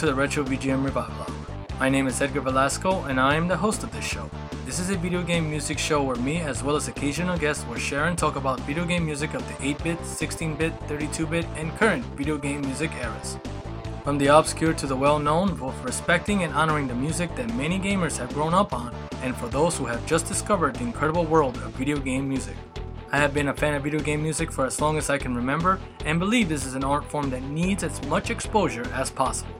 to the Retro VGM Revival. My name is Edgar Velasco and I am the host of this show. This is a video game music show where me, as well as occasional guests, will share and talk about video game music of the 8 bit, 16 bit, 32 bit, and current video game music eras. From the obscure to the well known, both respecting and honoring the music that many gamers have grown up on, and for those who have just discovered the incredible world of video game music. I have been a fan of video game music for as long as I can remember, and believe this is an art form that needs as much exposure as possible.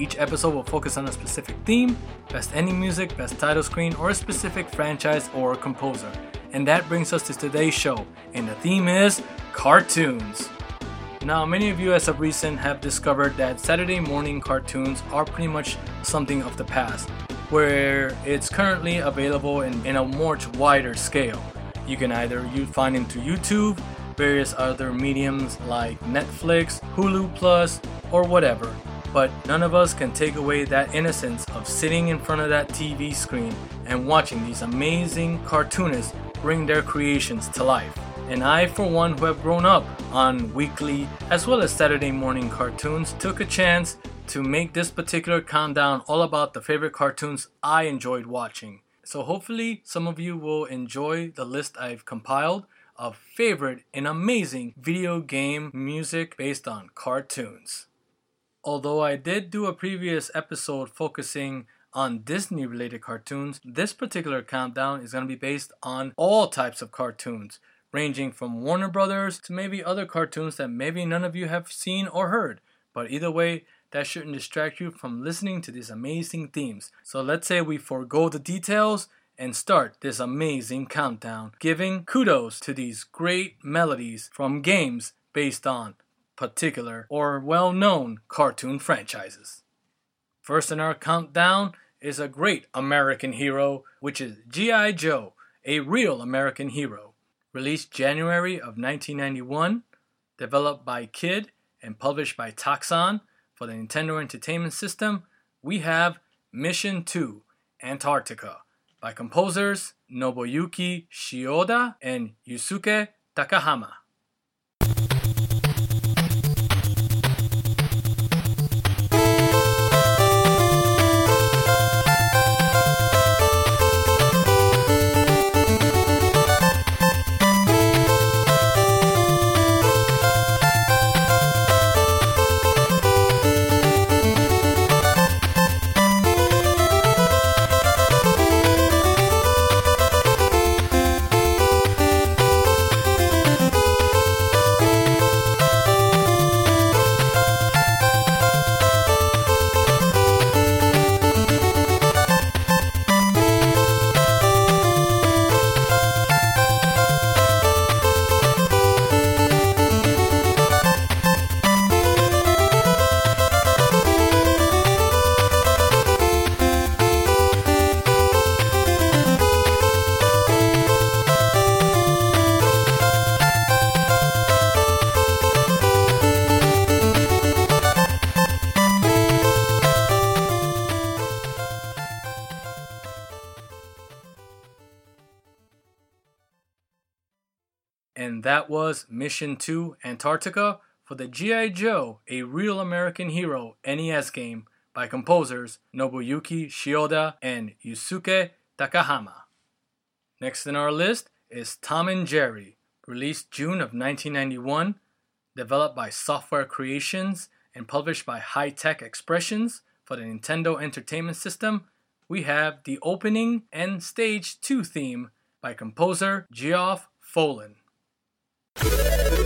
Each episode will focus on a specific theme, best ending music, best title screen, or a specific franchise or composer. And that brings us to today's show, and the theme is cartoons. Now, many of you as of recent have discovered that Saturday morning cartoons are pretty much something of the past, where it's currently available in, in a much wider scale. You can either you find them through YouTube, various other mediums like Netflix, Hulu Plus, or whatever. But none of us can take away that innocence of sitting in front of that TV screen and watching these amazing cartoonists bring their creations to life and I, for one, who have grown up on weekly as well as Saturday morning cartoons, took a chance to make this particular countdown all about the favorite cartoons I enjoyed watching. So, hopefully, some of you will enjoy the list I've compiled of favorite and amazing video game music based on cartoons. Although I did do a previous episode focusing on Disney related cartoons, this particular countdown is going to be based on all types of cartoons ranging from Warner Brothers to maybe other cartoons that maybe none of you have seen or heard. But either way, that shouldn't distract you from listening to these amazing themes. So let's say we forego the details and start this amazing countdown, giving kudos to these great melodies from games based on particular or well known cartoon franchises. First in our countdown is a great American hero, which is G.I. Joe, a real American hero. Released January of 1991, developed by Kid and published by Taxan for the Nintendo Entertainment System, we have Mission 2 Antarctica by composers Nobuyuki Shioda and Yusuke Takahama. That was Mission 2 Antarctica for the G.I. Joe, a real American hero NES game by composers Nobuyuki Shioda and Yusuke Takahama. Next in our list is Tom and Jerry, released June of 1991, developed by Software Creations and published by High Tech Expressions for the Nintendo Entertainment System. We have the opening and stage 2 theme by composer Geoff Follin. Música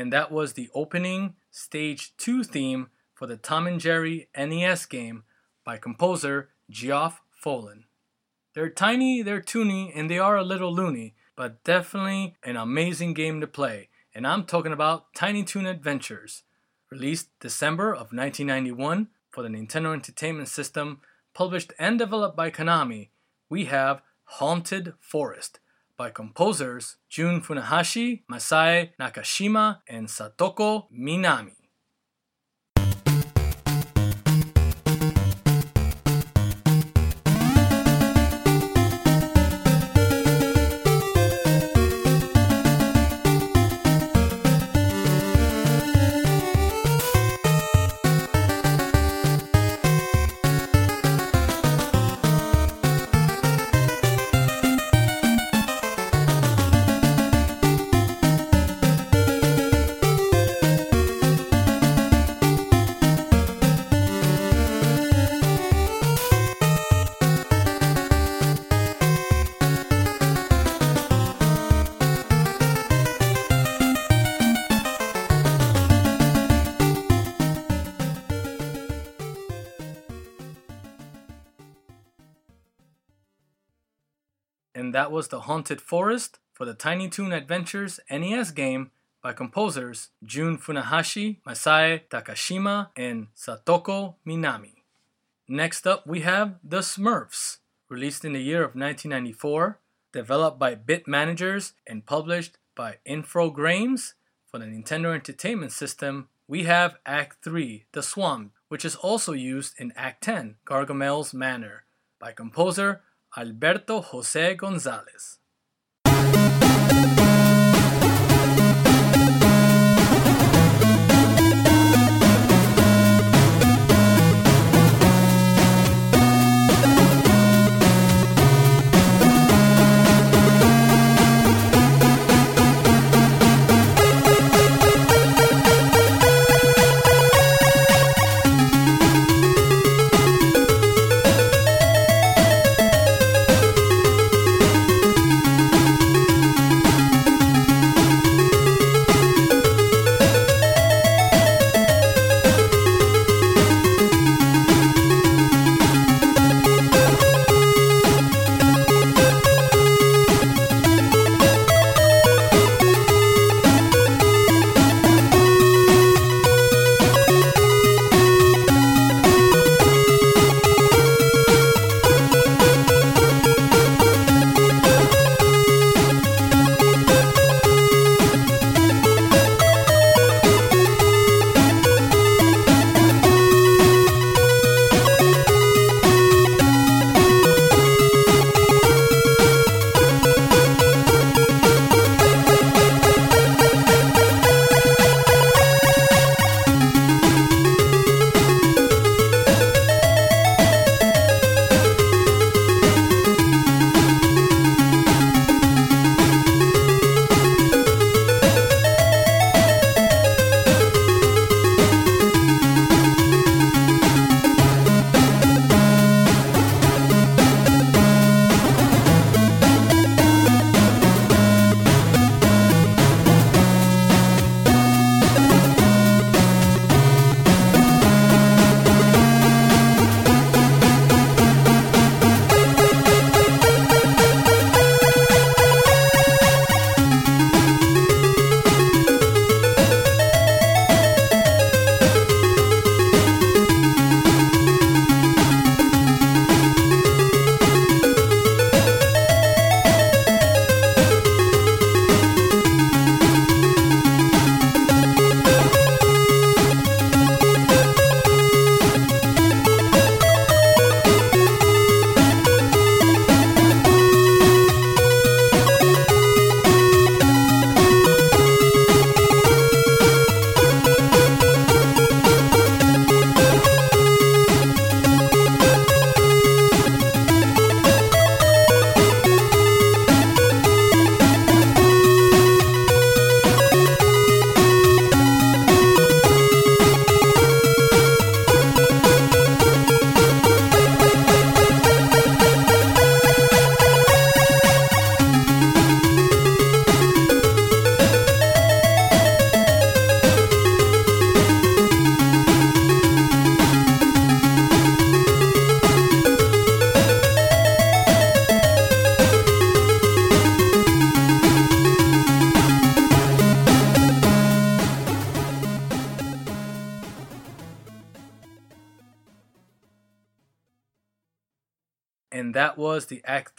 and that was the opening Stage 2 theme for the Tom and Jerry NES game by composer Geoff Follin. They're tiny, they're toony, and they are a little loony, but definitely an amazing game to play. And I'm talking about Tiny Toon Adventures, released December of 1991 for the Nintendo Entertainment System, published and developed by Konami. We have Haunted Forest by composers Jun Funahashi, Masae Nakashima, and Satoko Minami. And that was The Haunted Forest for the Tiny Toon Adventures NES game by composers Jun Funahashi, Masae Takashima, and Satoko Minami. Next up, we have The Smurfs, released in the year of 1994, developed by Bit Managers and published by Infogrames for the Nintendo Entertainment System. We have Act 3, The Swamp, which is also used in Act 10, Gargamel's Manor, by composer Alberto José González.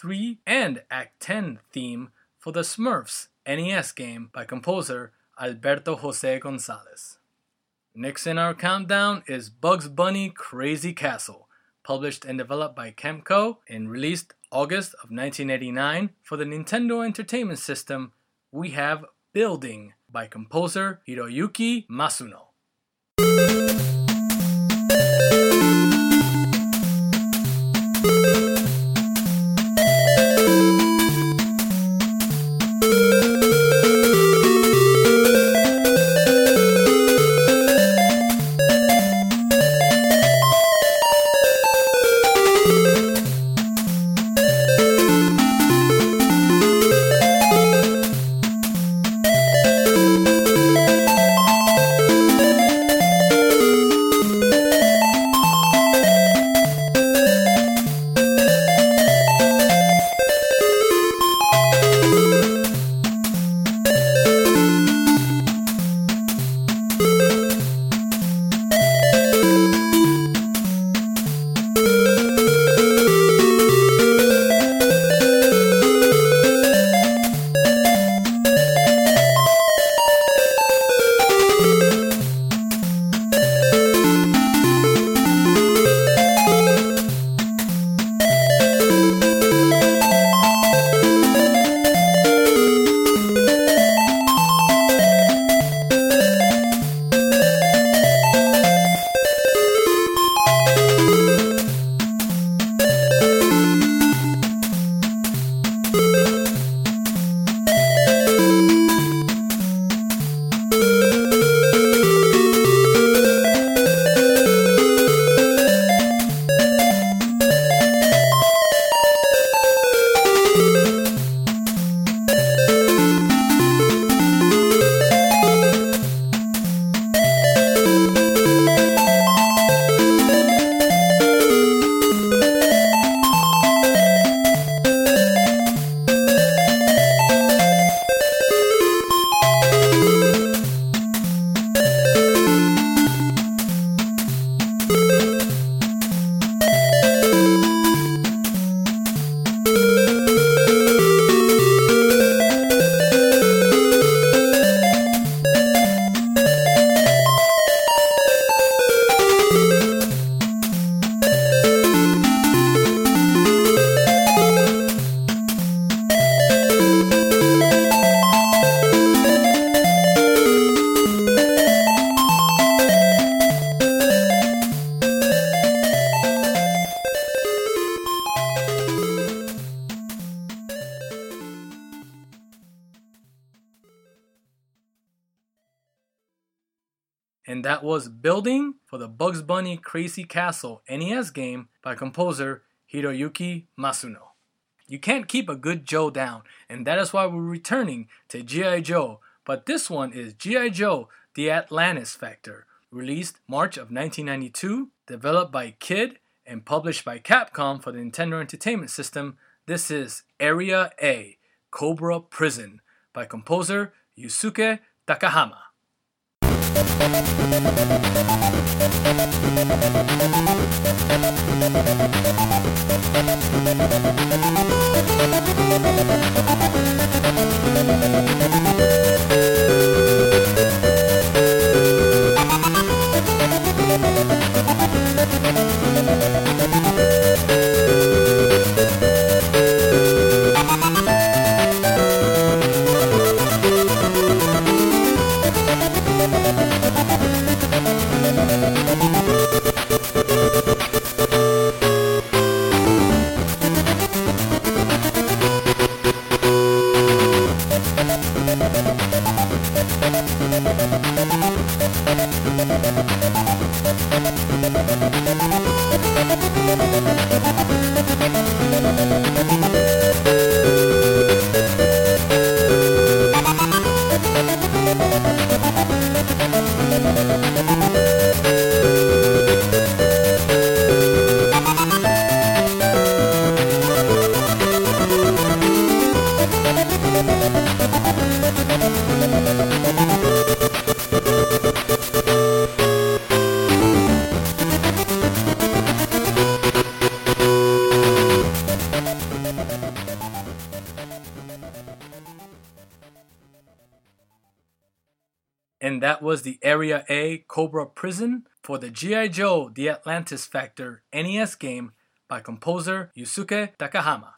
3 and Act 10 theme for the Smurfs NES game by composer Alberto Jose Gonzalez. Next in our countdown is Bugs Bunny Crazy Castle, published and developed by Kemco and released August of 1989 for the Nintendo Entertainment System. We have Building by composer Hiroyuki Masuno. Crazy Castle NES game by composer Hiroyuki Masuno. You can't keep a good Joe down, and that is why we're returning to G.I. Joe, but this one is G.I. Joe The Atlantis Factor, released March of 1992, developed by Kid and published by Capcom for the Nintendo Entertainment System. This is Area A Cobra Prison by composer Yusuke Takahama. Thank The Area A Cobra Prison for the G.I. Joe The Atlantis Factor NES game by composer Yusuke Takahama.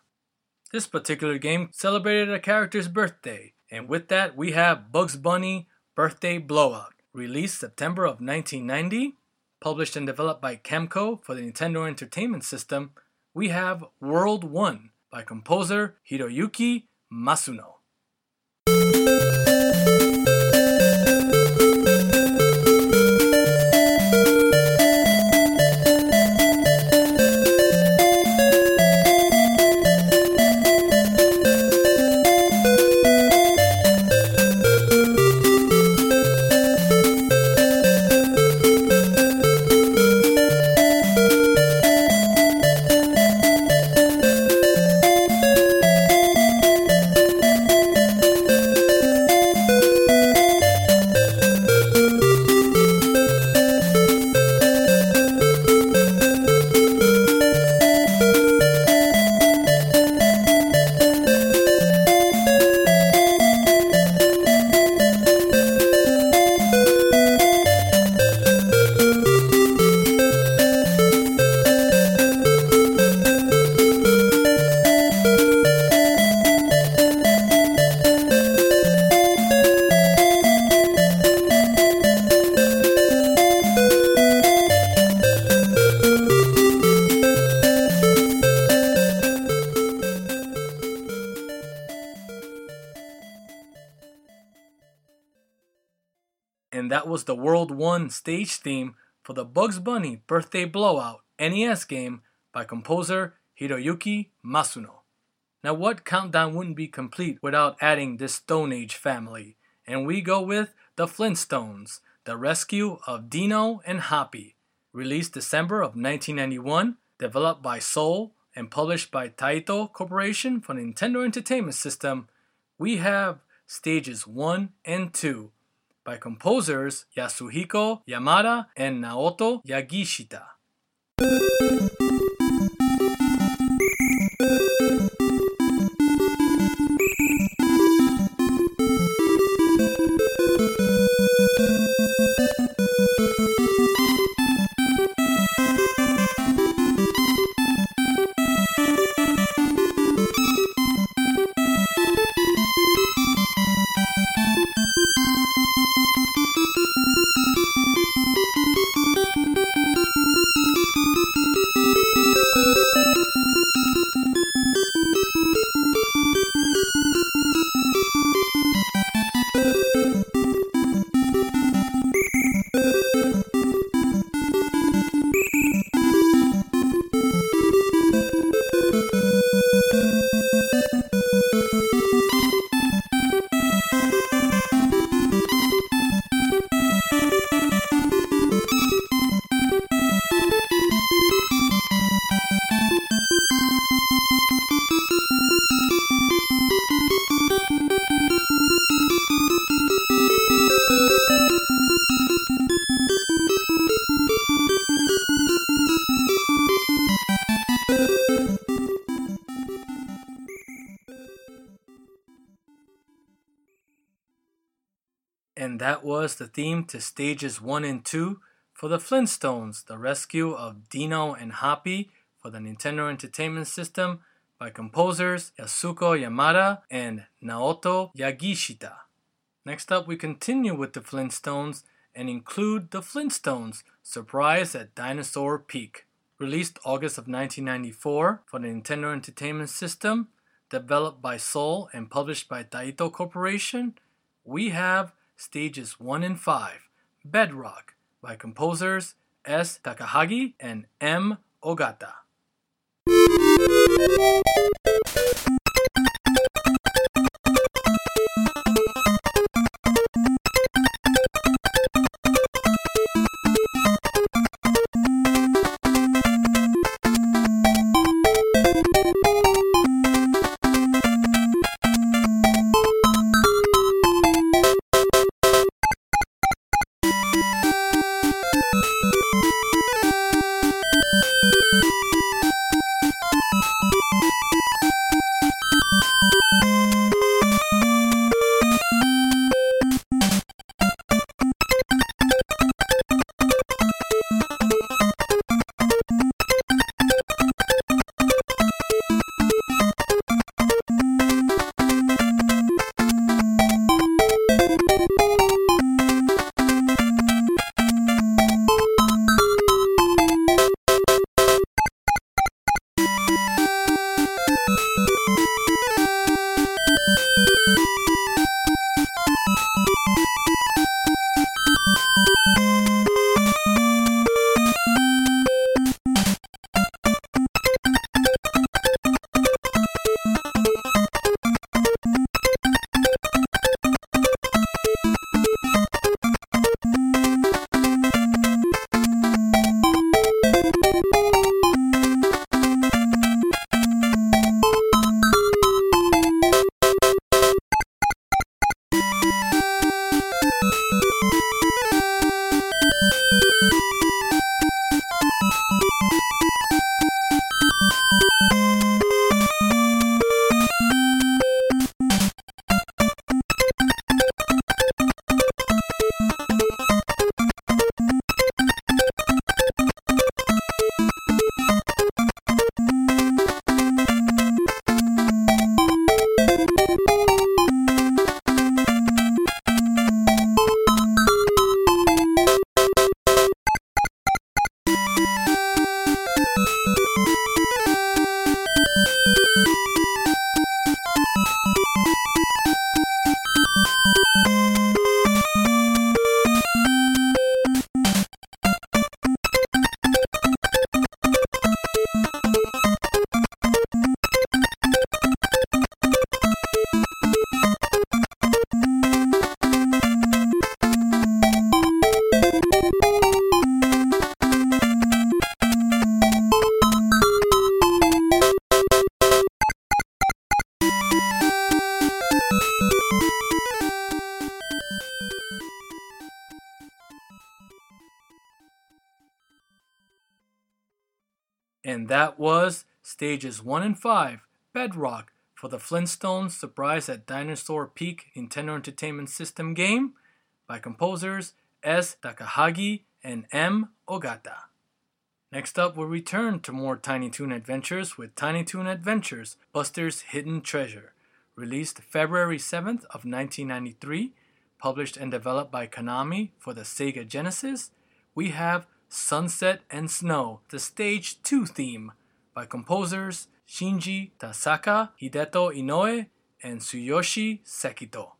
This particular game celebrated a character's birthday, and with that, we have Bugs Bunny Birthday Blowout, released September of 1990, published and developed by Kemco for the Nintendo Entertainment System. We have World 1 by composer Hiroyuki Masuno. Was the World 1 stage theme for the Bugs Bunny Birthday Blowout NES game by composer Hiroyuki Masuno. Now, what countdown wouldn't be complete without adding this Stone Age family? And we go with The Flintstones, The Rescue of Dino and Hoppy, released December of 1991, developed by Sol and published by Taito Corporation for Nintendo Entertainment System. We have stages 1 and 2 by composers Yasuhiko Yamada and Naoto Yagishita. Theme to stages 1 and 2 for the Flintstones, the rescue of Dino and Hoppy for the Nintendo Entertainment System by composers Yasuko Yamada and Naoto Yagishita. Next up, we continue with the Flintstones and include the Flintstones Surprise at Dinosaur Peak. Released August of 1994 for the Nintendo Entertainment System, developed by Sol and published by Taito Corporation, we have stages 1 and 5 Bedrock by composers S. Takahagi and M. Ogata. And that was stages 1 and 5, Bedrock, for the Flintstones Surprise at Dinosaur Peak Nintendo Entertainment System game by composers S. Takahagi and M. Ogata. Next up, we'll return to more Tiny Toon adventures with Tiny Toon Adventures Buster's Hidden Treasure, released February 7th of 1993, published and developed by Konami for the Sega Genesis. We have Sunset and Snow, the Stage 2 theme, by composers Shinji Tasaka, Hideto Inoue, and Tsuyoshi Sekito.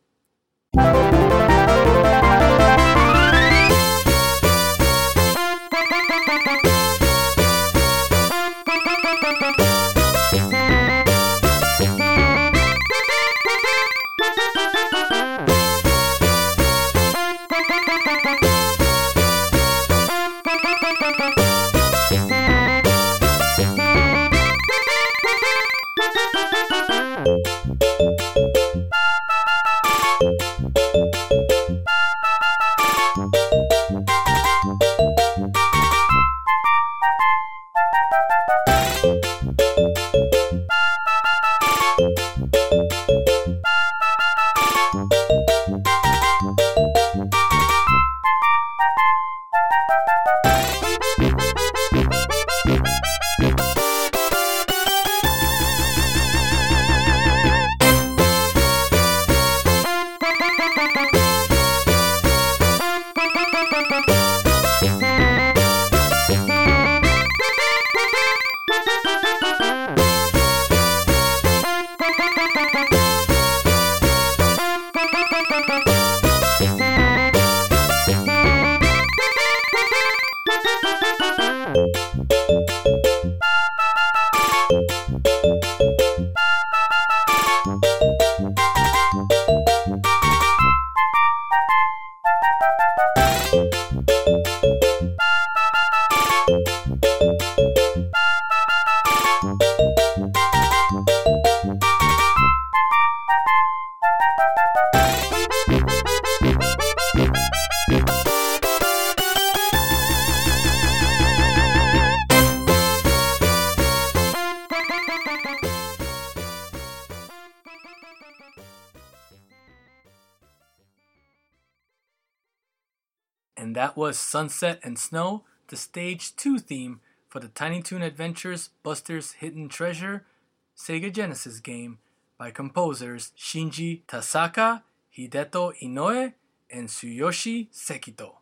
Was Sunset and Snow, the Stage 2 theme for the Tiny Toon Adventures Buster's Hidden Treasure Sega Genesis game by composers Shinji Tasaka, Hideto Inoue, and Tsuyoshi Sekito.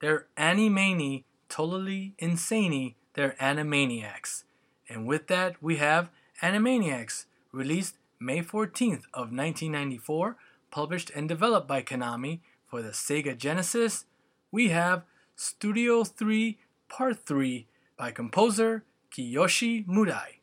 They're animani, totally insane, they're Animaniacs. And with that, we have Animaniacs, released May 14th of 1994, published and developed by Konami for the Sega Genesis, we have Studio 3 Part 3 by composer Kiyoshi Murai.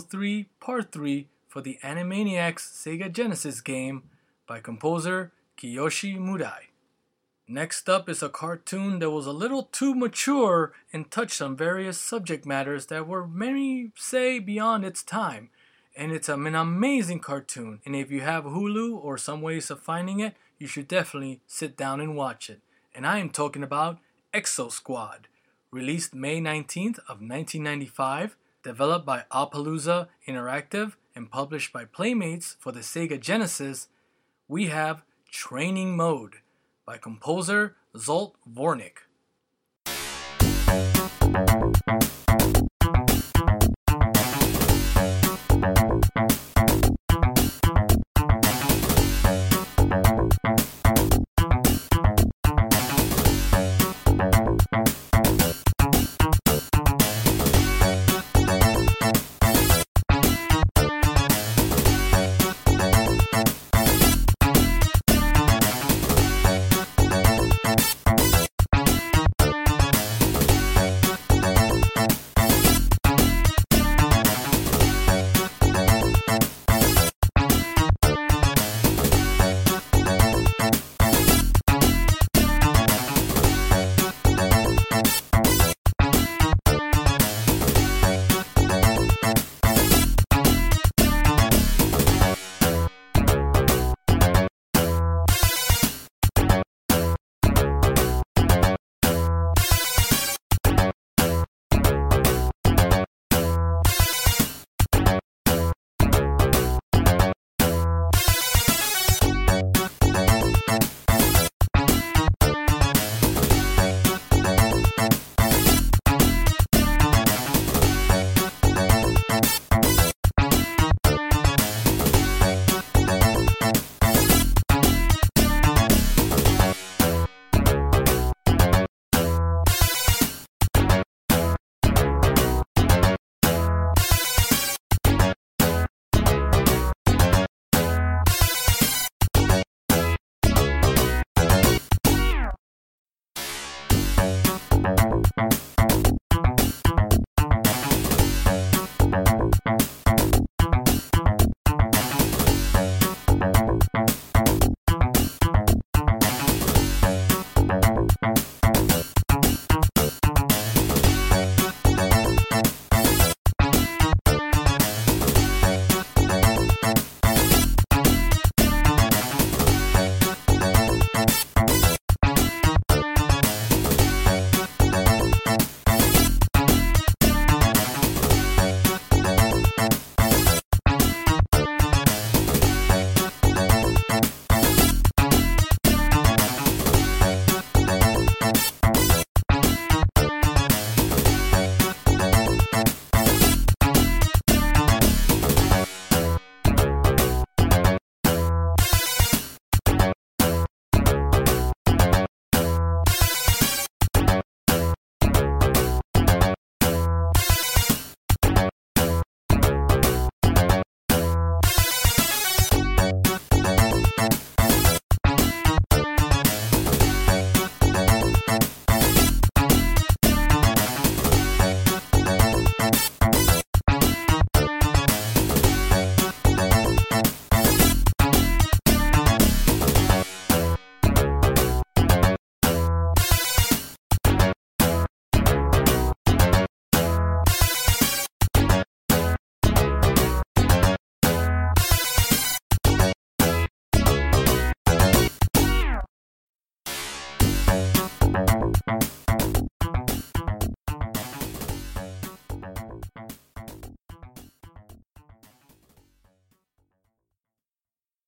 Studio 3 Part 3 for the Animaniacs Sega Genesis game by composer Kiyoshi Murai. Next up is a cartoon that was a little too mature and touched on various subject matters that were many say beyond its time. And it's an amazing cartoon, and if you have Hulu or some ways of finding it, you should definitely sit down and watch it. And I am talking about Exo Squad, released May 19th of 1995 developed by Appaloosa Interactive and published by Playmates for the Sega Genesis, we have Training Mode by composer Zsolt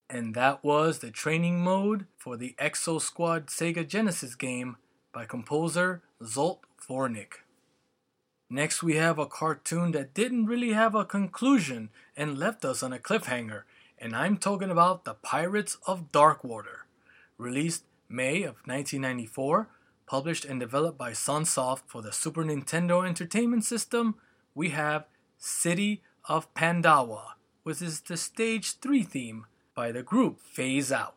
And that was the training mode for the Exo Squad Sega Genesis game by composer Zsolt Vornik. Next, we have a cartoon that didn't really have a conclusion and left us on a cliffhanger, and I'm talking about The Pirates of Darkwater. Released May of 1994 published and developed by Sunsoft for the Super Nintendo Entertainment System, we have City of Pandawa, which is the Stage 3 theme by the group Phase Out.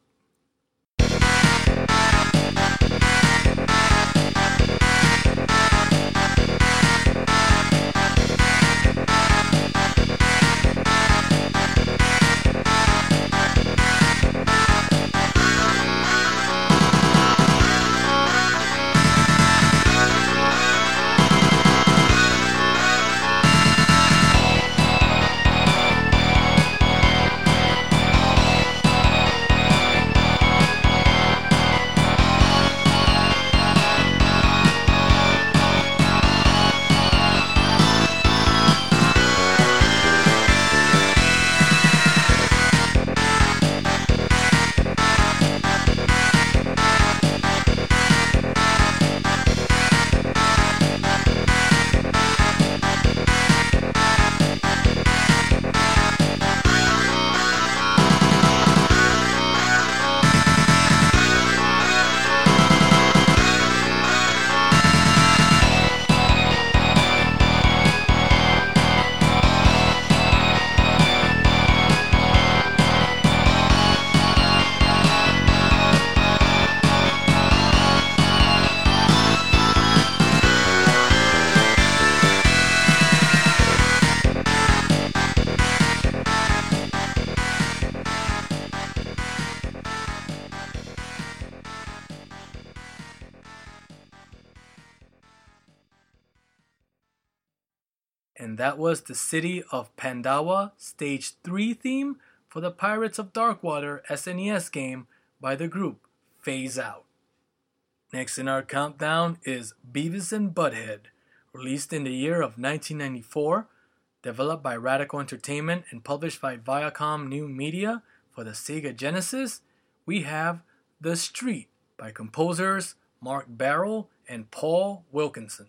Was the City of Pandawa Stage 3 theme for the Pirates of Darkwater SNES game by the group Phase Out. Next in our countdown is Beavis and Butthead, released in the year of 1994, developed by Radical Entertainment and published by Viacom New Media for the Sega Genesis. We have The Street by composers Mark Barrell and Paul Wilkinson.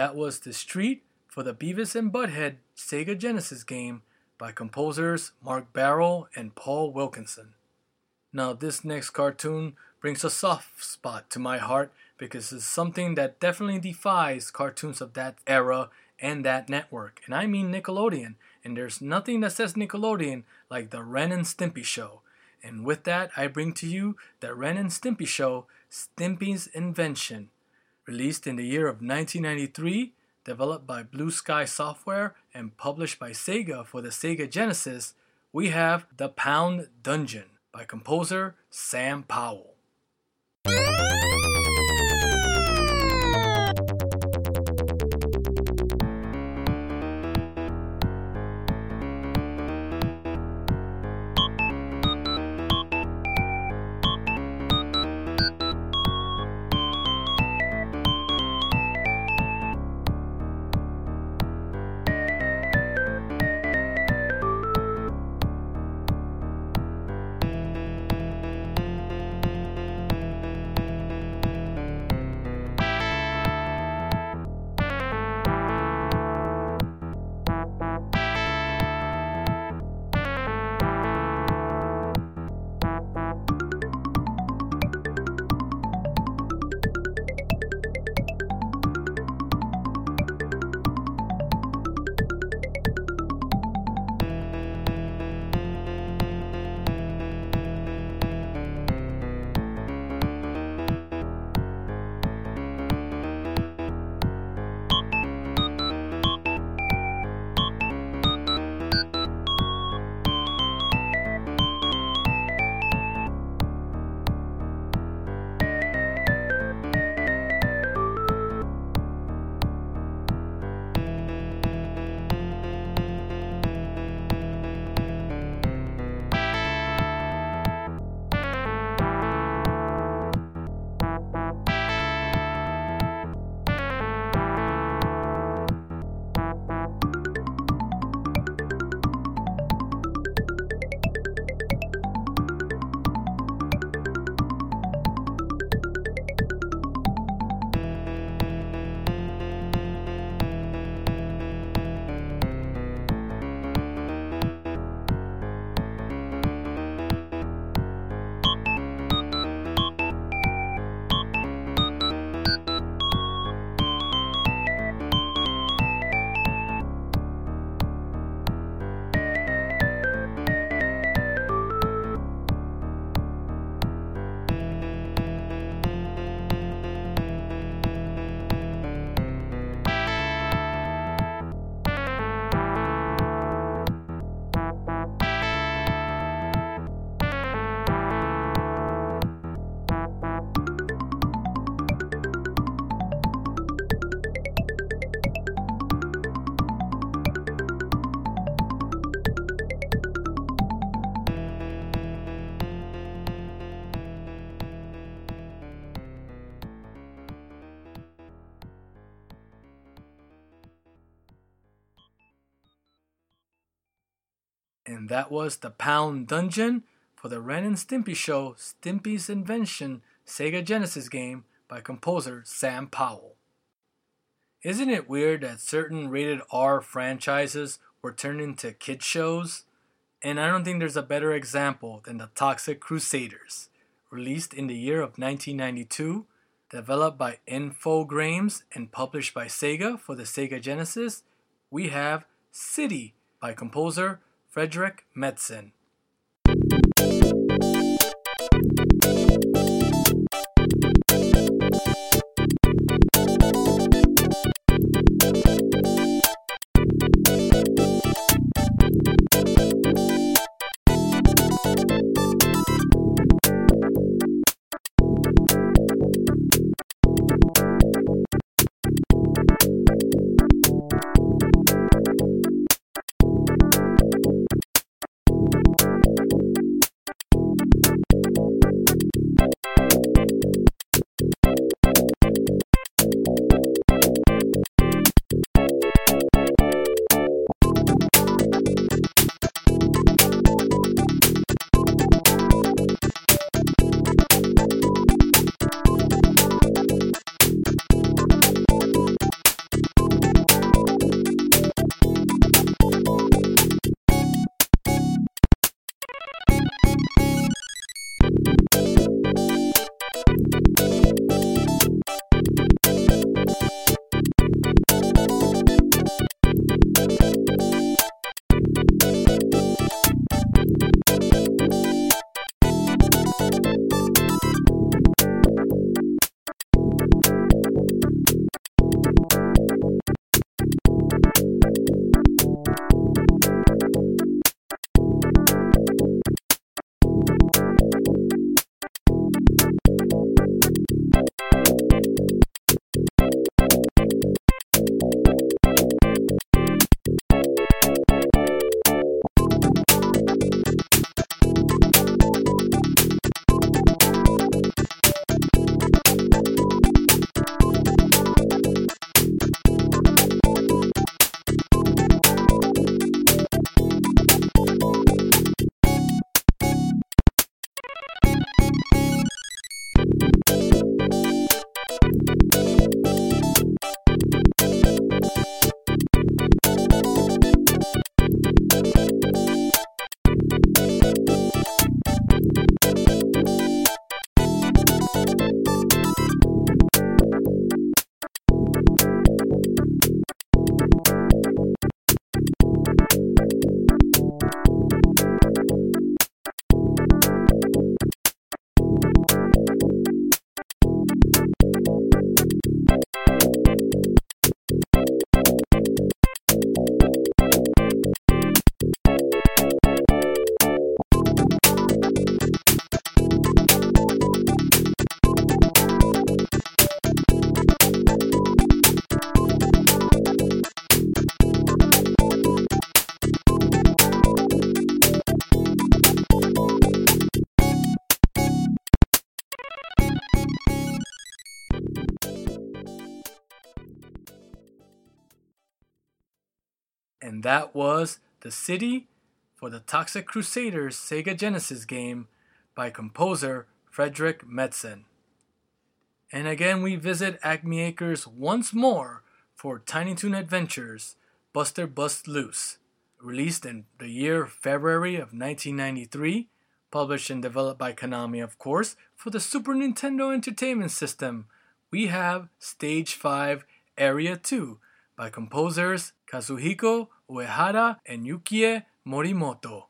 That was The Street for the Beavis and Butthead Sega Genesis game by composers Mark Barrell and Paul Wilkinson. Now, this next cartoon brings a soft spot to my heart because it's something that definitely defies cartoons of that era and that network. And I mean Nickelodeon. And there's nothing that says Nickelodeon like the Ren and Stimpy Show. And with that, I bring to you the Ren and Stimpy Show, Stimpy's Invention Released in the year of 1993, developed by Blue Sky Software and published by Sega for the Sega Genesis, we have The Pound Dungeon by composer Sam Powell. That was the Pound Dungeon for the Ren and Stimpy show Stimpy's Invention Sega Genesis game by composer Sam Powell. Isn't it weird that certain rated R franchises were turned into kid shows? And I don't think there's a better example than the Toxic Crusaders, released in the year of 1992, developed by Infogrames and published by Sega for the Sega Genesis. We have City by composer Frederick Metzen. And that was The City for the Toxic Crusaders Sega Genesis game by composer Frederick Metzen. And again, we visit Acme Acres once more for Tiny Toon Adventures Buster Bust Loose, released in the year February of 1993, published and developed by Konami, of course, for the Super Nintendo Entertainment System. We have Stage 5 Area 2 by composers Kazuhiko Uehara and Yukie Morimoto.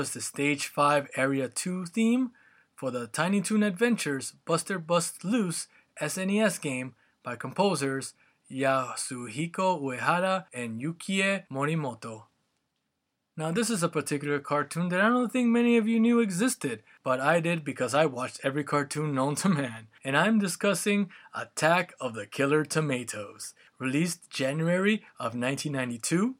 Was the Stage 5 Area 2 theme for the Tiny Toon Adventures Buster Bust Loose SNES game by composers Yasuhiko Uehara and Yukie Morimoto. Now, this is a particular cartoon that I don't think many of you knew existed, but I did because I watched every cartoon known to man. And I'm discussing Attack of the Killer Tomatoes, released January of 1992,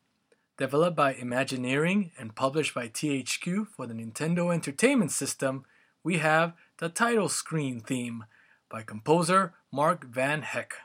developed by Imagineering and published by THQ for the Nintendo Entertainment System. We have the title screen theme by composer Mark Van Hecke.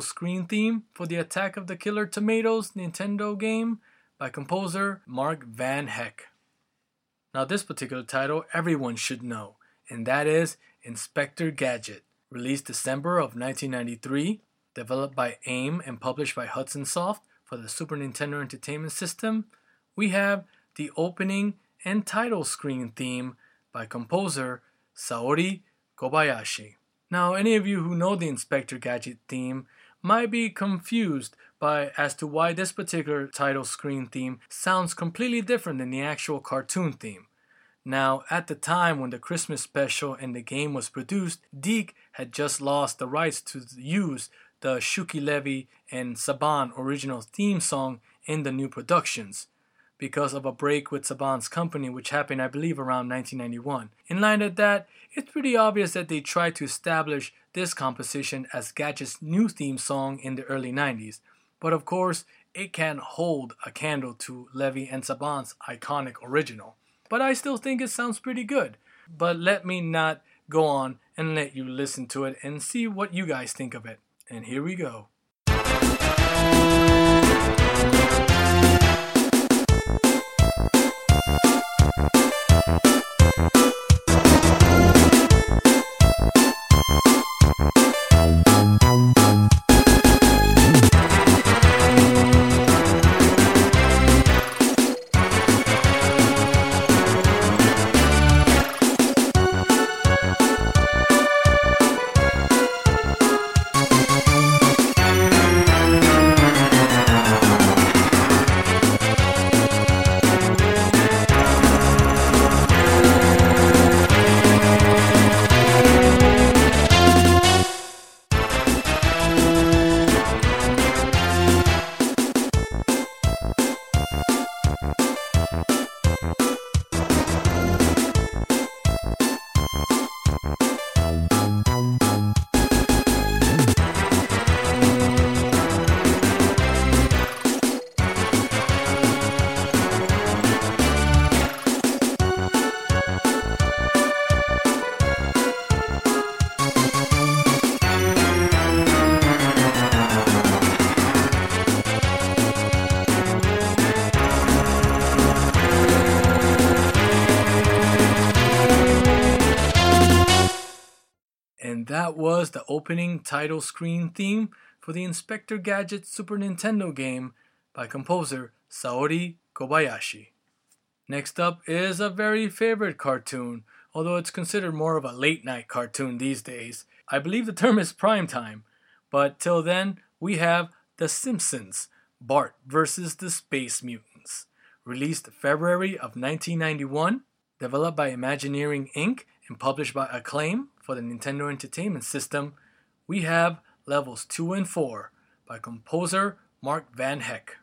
Title screen theme for the Attack of the Killer Tomatoes Nintendo game by composer Mark Van Hecke. Now, this particular title everyone should know, and that is Inspector Gadget, released December of 1993, developed by AIM and published by Hudson Soft for the Super Nintendo Entertainment System. We have the opening and title screen theme by composer Saori Kobayashi. Now, any of you who know the Inspector Gadget theme might be confused by as to why this particular title screen theme sounds completely different than the actual cartoon theme. Now, at the time when the Christmas special and the game was produced, DiC had just lost the rights to use the Shuki Levy and Saban original theme song in the new productions because of a break with Saban's company, which happened, I believe, around 1991. In line with that, it's pretty obvious that they tried to establish this composition as Gadget's new theme song in the early 90s. But of course, it can't hold a candle to Levy and Saban's iconic original. But I still think it sounds pretty good. But let me not go on and let you listen to it and see what you guys think of it. And here we go. That was the opening title screen theme for the Inspector Gadget Super Nintendo game by composer Saori Kobayashi. Next up is a very favorite cartoon, although it's considered more of a late night cartoon these days. I believe the term is prime time, but till then, we have The Simpsons Bart versus the Space Mutants, released February of 1991, developed by Imagineering Inc. and published by Acclaim for the Nintendo Entertainment System. We have levels 2 and 4 by composer Mark Van Hecke.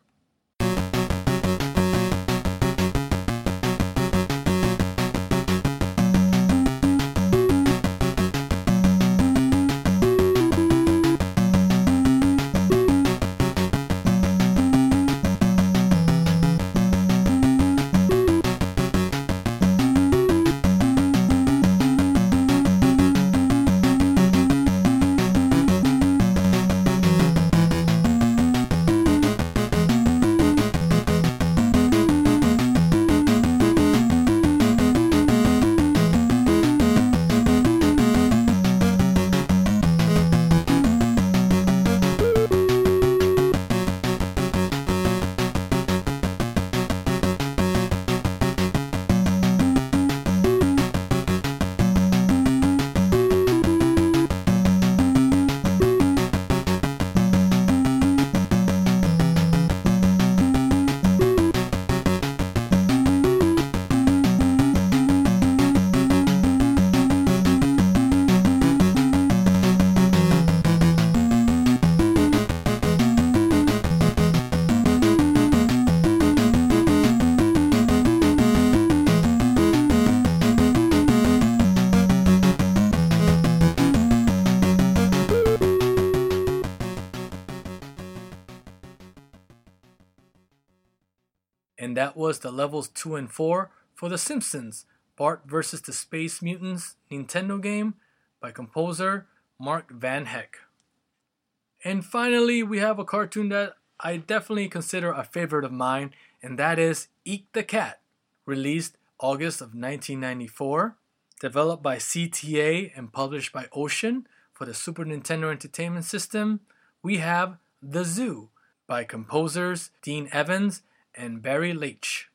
That was the levels 2 and 4 for The Simpsons Bart vs. the Space Mutants Nintendo game by composer Mark Van Hecke. And finally, we have a cartoon that I definitely consider a favorite of mine, and that is Eek the Cat, released August of 1994, developed by CTA and published by Ocean for the Super Nintendo Entertainment System. We have The Zoo by composers Dean Evans and Barry Leitch.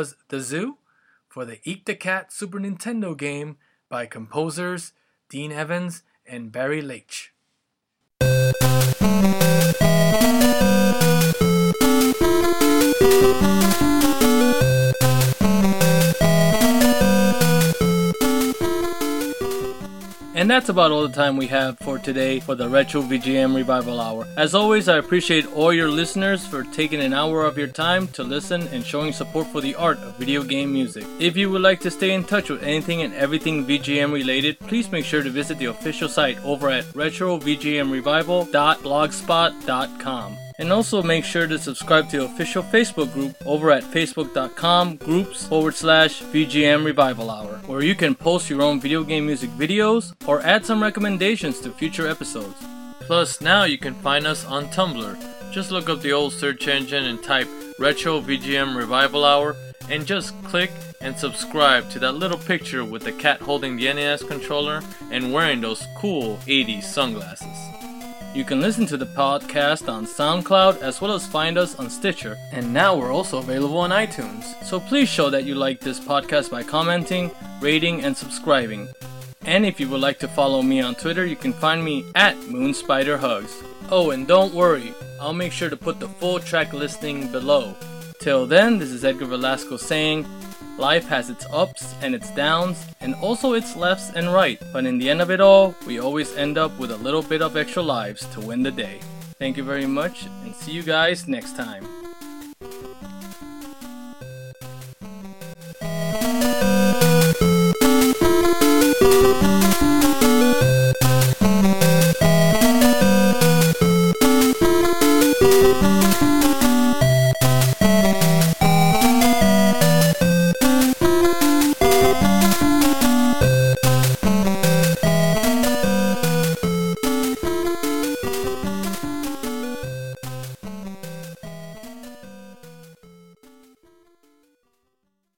Was The Zoo for the Eek the Cat Super Nintendo game by composers Dean Evans and Barry Leitch. And that's about all the time we have for today for the Retro VGM Revival Hour. As always, I appreciate all your listeners for taking an hour of your time to listen and showing support for the art of video game music. If you would like to stay in touch with anything and everything VGM related, please make sure to visit the official site over at retrovgmrevival.blogspot.com. And also make sure to subscribe to the official Facebook group over at facebook.com groups forward slash VGM Revival Hour, where you can post your own video game music videos or add some recommendations to future episodes. Plus, now you can find us on Tumblr. Just look up the old search engine and type Retro VGM Revival Hour and just click and subscribe to that little picture with the cat holding the NES controller and wearing those cool 80s sunglasses. You can listen to the podcast on SoundCloud as well as find us on Stitcher. And now we're also available on iTunes. So please show that you like this podcast by commenting, rating, and subscribing. And if you would like to follow me on Twitter, you can find me at MoonSpiderHugs. Oh, and don't worry, I'll make sure to put the full track listing below. Till then, this is Edgar Velasco saying, Life has its ups and its downs, and also its lefts and right, but in the end of it all, we always end up with a little bit of extra lives to win the day. Thank you very much, and see you guys next time.